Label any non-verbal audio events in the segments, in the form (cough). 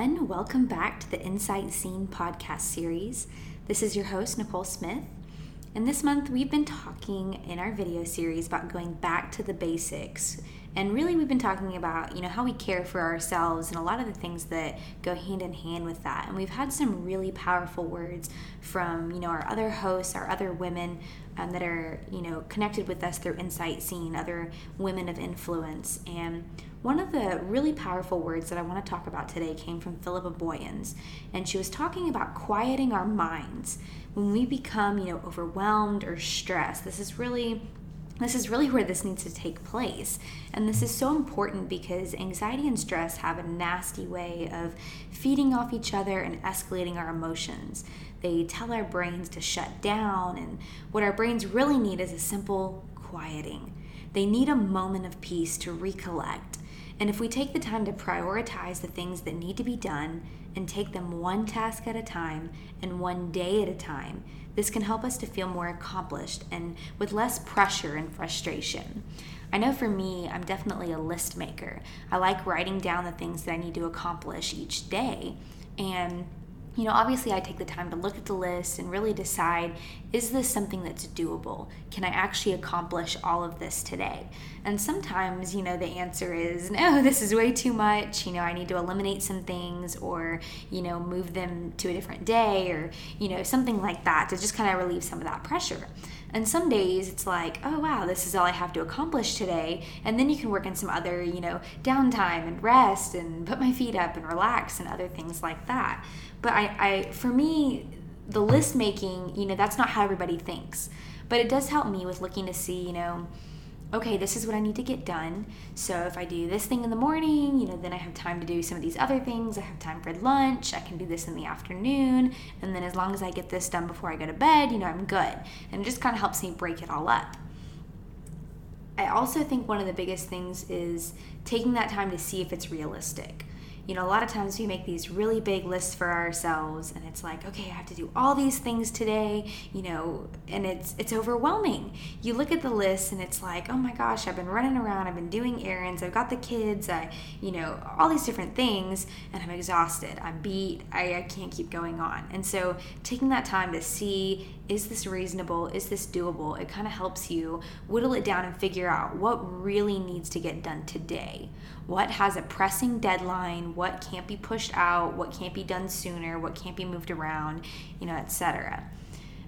everyone. Welcome back to the Insight Scene podcast series. This is your host, Nicole Smith. And this month, we've been talking in our video series about going back to the basics. And really, we've been talking about, you know, how we care for ourselves and a lot of the things that go hand in hand with that. And we've had some really powerful words from, you know, our other hosts, our other women um, that are, you know, connected with us through Insight Scene, other women of influence. And one of the really powerful words that I want to talk about today came from Philippa Boyens, and she was talking about quieting our minds when we become, you know, overwhelmed or stressed, this is really this is really where this needs to take place. And this is so important because anxiety and stress have a nasty way of feeding off each other and escalating our emotions. They tell our brains to shut down, and what our brains really need is a simple quieting. They need a moment of peace to recollect. And if we take the time to prioritize the things that need to be done and take them one task at a time and one day at a time, this can help us to feel more accomplished and with less pressure and frustration. I know for me, I'm definitely a list maker. I like writing down the things that I need to accomplish each day. And you know, obviously, I take the time to look at the list and really decide is this something that's doable? Can I actually accomplish all of this today? And sometimes, you know, the answer is (laughs) no, this is way too much. You know, I need to eliminate some things or, you know, move them to a different day or, you know, something like that to just kind of relieve some of that pressure. And some days it's like, oh wow, this is all I have to accomplish today. And then you can work in some other, you know, downtime and rest and put my feet up and relax and other things like that. But I, I for me, the list making, you know, that's not how everybody thinks. But it does help me with looking to see, you know, okay, this is what I need to get done. So if I do this thing in the morning, you know, then I have time to do some of these other things. I have time for lunch. I can do this in the afternoon. And then as long as I get this done before I go to bed, you know, I'm good. And it just kind of helps me break it all up. I also think one of the biggest things is taking that time to see if it's realistic you know, a lot of times we make these really big lists for ourselves and it's like, okay, I have to do all these things today, you know, and it's it's overwhelming. You look at the list and it's like, oh my gosh, I've been running around, I've been doing errands, I've got the kids, I, you know, all these different things and I'm exhausted. I'm beat. I, I can't keep going on. And so taking that time to see is this reasonable? Is this doable? It kind of helps you whittle it down and figure out what really needs to get done today. What has a pressing deadline? What can't be pushed out? What can't be done sooner? What can't be moved around? You know, etc.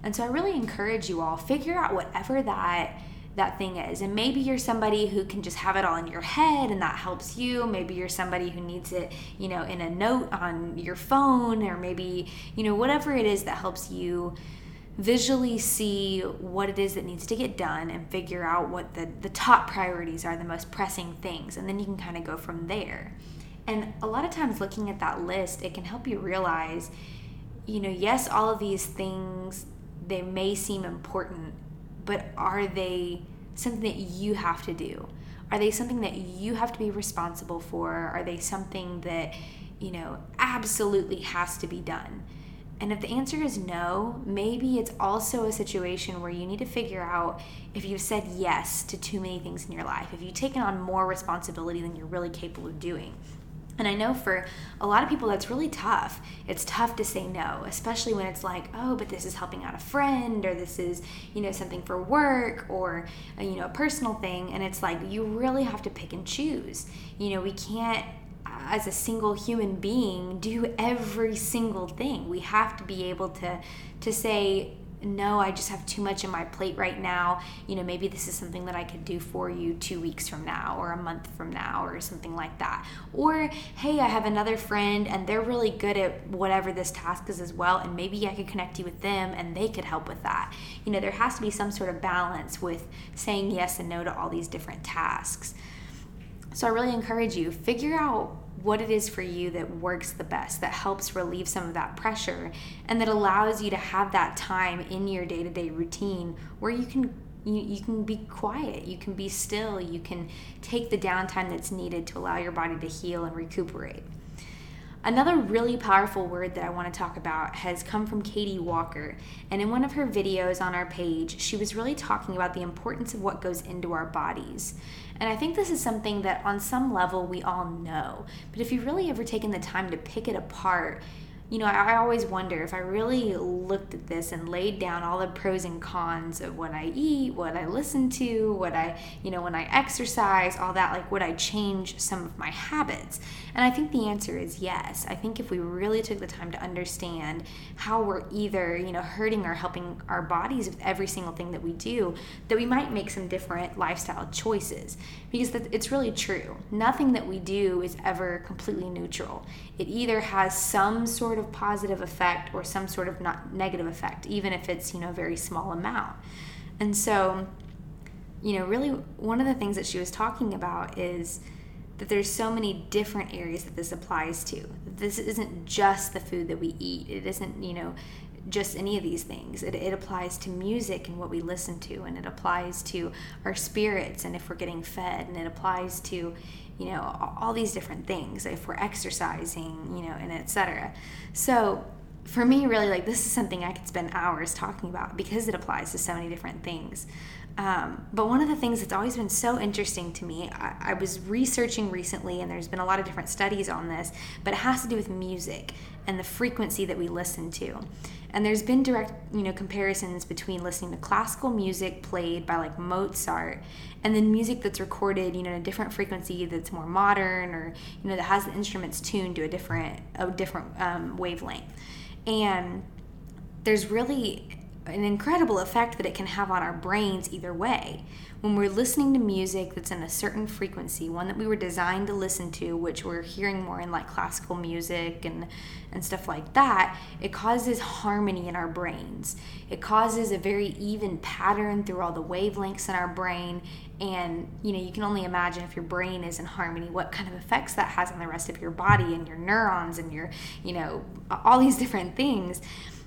And so I really encourage you all figure out whatever that that thing is. And maybe you're somebody who can just have it all in your head and that helps you. Maybe you're somebody who needs it, you know, in a note on your phone or maybe, you know, whatever it is that helps you visually see what it is that needs to get done and figure out what the, the top priorities are, the most pressing things, and then you can kind of go from there. And a lot of times, looking at that list, it can help you realize, you know, yes, all of these things, they may seem important, but are they something that you have to do? Are they something that you have to be responsible for? Are they something that, you know, absolutely has to be done? And if the answer is no, maybe it's also a situation where you need to figure out if you've said yes to too many things in your life, if you've taken on more responsibility than you're really capable of doing. And I know for a lot of people that's really tough. It's tough to say no, especially when it's like, oh, but this is helping out a friend or this is, you know, something for work or, a, you know, a personal thing. And it's like you really have to pick and choose. You know, we can't as a single human being do every single thing. We have to be able to to say no, I just have too much on my plate right now. You know, maybe this is something that I could do for you 2 weeks from now or a month from now or something like that. Or hey, I have another friend and they're really good at whatever this task is as well and maybe I could connect you with them and they could help with that. You know, there has to be some sort of balance with saying yes and no to all these different tasks. So I really encourage you figure out what it is for you that works the best, that helps relieve some of that pressure, and that allows you to have that time in your day to day routine where you can. You, you can be quiet, you can be still, you can take the downtime that's needed to allow your body to heal and recuperate. Another really powerful word that I want to talk about has come from Katie Walker. And in one of her videos on our page, she was really talking about the importance of what goes into our bodies. And I think this is something that on some level we all know. But if you've really ever taken the time to pick it apart, you know, I, I, always wonder if I really looked at this and laid down all the pros and cons of what I eat, what I listen to, what I, you know, when I exercise, all that, like, would I change some of my habits? And I think the answer is yes. I think if we really took the time to understand how we're either, you know, hurting or helping our bodies with every single thing that we do, that we might make some different lifestyle choices. Because it's really true. Nothing that we do is ever completely neutral. It either has some sort of of positive effect or some sort of not negative effect, even if it's, you know, a very small amount. And so, you know, really one of the things that she was talking about is that there's so many different areas that this applies to. This isn't just the food that we eat. It isn't, you know, just any of these things. It, it applies to music and what we listen to, and it applies to our spirits and if we're getting fed, and it applies to, you know, all these different things if we're exercising, you know, and etc. So for me, really, like this is something I could spend hours talking about because it applies to so many different things. Um, but one of the things that's always been so interesting to me, I, I, was researching recently, and there's been a lot of different studies on this, but it has to do with music and the frequency that we listen to. And there's been direct, you know, comparisons between listening to classical music played by like Mozart and then music that's recorded, you know, in a different frequency that's more modern or you know that has the instruments tuned to a different a different um, wavelength. And there's really an incredible effect that it can have on our brains either way. When we're listening to music that's in a certain frequency, one that we were designed to listen to, which we're hearing more in like classical music and, and stuff like that, it causes harmony in our brains. It causes a very even pattern through all the wavelengths in our brain. And you know, you can only imagine if your brain is in harmony, what kind of effects that has on the rest of your body and your neurons and your, you know, all these different things.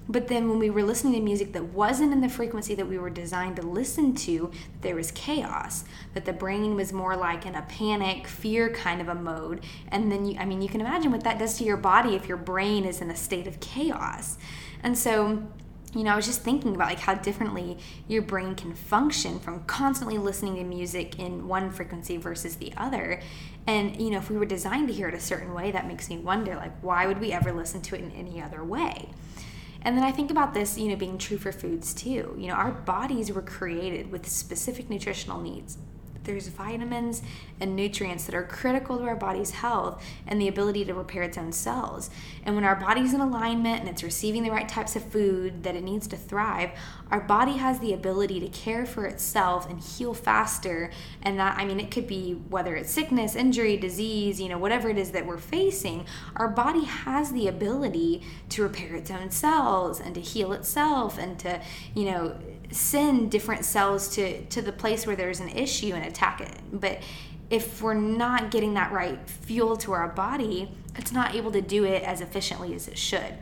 But then when we were listening to music that wasn't in the frequency that we were designed to listen to, there was chaos. That the brain was more like in a panic, fear kind of a mode. And then you I mean you can imagine what that does to your body if your brain is in a state of chaos. And so you know, I was just thinking about like how differently your brain can function from constantly listening to music in one frequency versus the other. And you know, if we were designed to hear it a certain way, that makes me wonder like why would we ever listen to it in any other way? And then I think about this, you know, being true for foods too. You know, our bodies were created with specific nutritional needs there's vitamins and nutrients that are critical to our body's health and the ability to repair its own cells. And when our body's in alignment and it's receiving the right types of food that it needs to thrive, our body has the ability to care for itself and heal faster. And that, I mean, it could be whether it's sickness, injury, disease, you know, whatever it is that we're facing, our body has the ability to repair its own cells and to heal itself and to, you know, send different cells to to the place where there's an issue and attack it. But if we're not getting that right fuel to our body it's not able to do it as efficiently as it should.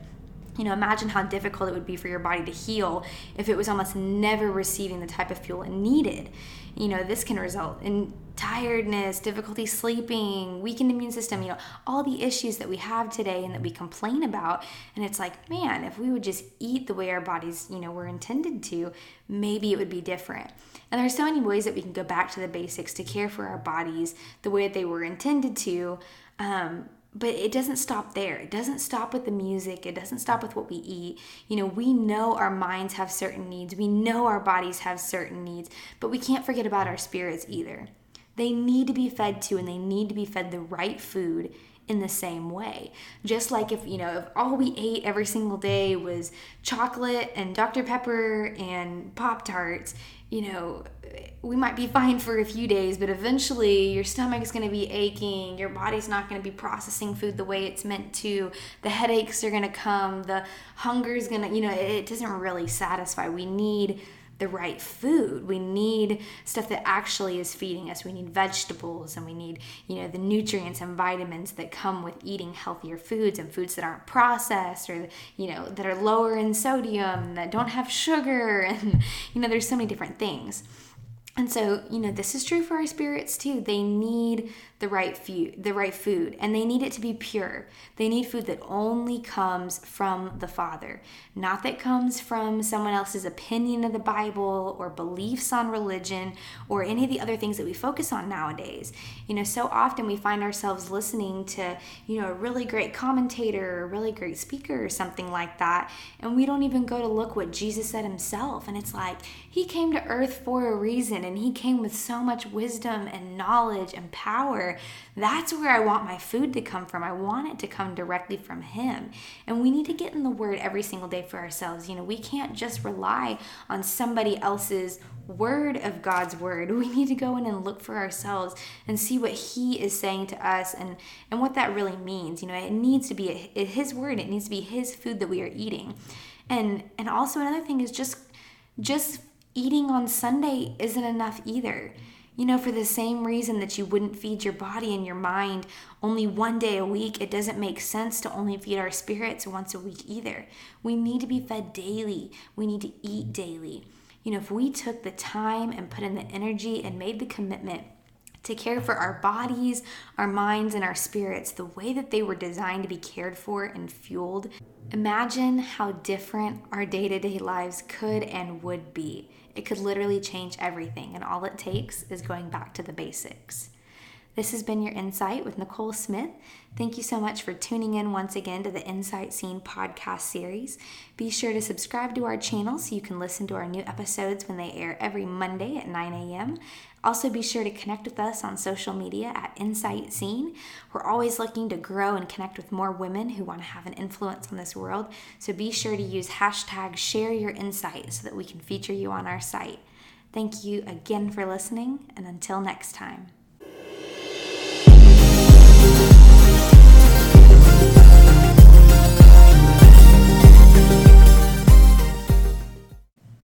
You know imagine how difficult it would be for your body to heal if it was almost never receiving the type of fuel it needed you know this can result in tiredness, difficulty sleeping, weakened immune system, you know, all the issues that we have today and that we complain about. And it's like, man, if we would just eat the way our bodies, you know, were intended to, maybe it would be different. And there's so many ways that we can go back to the basics to care for our bodies the way that they were intended to. Um, but it doesn't stop there. It doesn't stop with the music. It doesn't stop with what we eat. You know, we know our minds have certain needs. We know our bodies have certain needs, but we can't forget about our spirits either. They need to be fed to and they need to be fed the right food in the same way. Just like if, you know, if all we ate every single day was chocolate and Dr. Pepper and Pop Tarts, you know, we might be fine for a few days, but eventually your stomach is going to be aching, your body's not going to be processing food the way it's meant to, the headaches are going to come, the hunger is going to, you know, it doesn't really satisfy. We need the right food. We need stuff that actually is feeding us. We need vegetables and we need, you know, the nutrients and vitamins that come with eating healthier foods and foods that aren't processed or, you know, that are lower in sodium, that don't have sugar. (laughs) And, you know, there's so many different things. And so, you know, this is true for our spirits too. They need the right food, the right food, and they need it to be pure. They need food that only comes from the Father, not that comes from someone else's opinion of the Bible or beliefs on religion or any of the other things that we focus on nowadays. You know, so often we find ourselves listening to, you know, a really great commentator or a really great speaker or something like that, and we don't even go to look what Jesus said himself. And it's like he came to earth for a reason and he came with so much wisdom and knowledge and power that's where I want my food to come from. I want it to come directly from Him. And we need to get in the Word every single day for ourselves. You know, we can't just rely on somebody else's word of God's word. (laughs) We need to go in and look for ourselves and see what He is saying to us and, and what that really means. You know, it needs to be His word, it needs to be His food that we are eating. And, and also, another thing is just just eating on Sunday isn't enough either. You know, for the same reason that you wouldn't feed your body and your mind only one day a week, it doesn't make sense to only feed our spirits once a week either. We need to be fed daily, we need to eat daily. You know, if we took the time and put in the energy and made the commitment to care for our bodies, our minds, and our spirits the way that they were designed to be cared for and fueled, imagine how different our day to day lives could and would be it could literally change everything, and all it takes is going back to the basics. This has been your Insight with Nicole Smith. Thank you so much for tuning in once again to the Insight Scene podcast series. Be sure to subscribe to our channel so you can listen to our new episodes when they air every Monday at 9 a.m. Also, be sure to connect with us on social media at Insight Scene. We're always looking to grow and connect with more women who want to have an influence on this world. So be sure to use hashtag share your insight so that we can feature you on our site. Thank you again for listening, and until next time.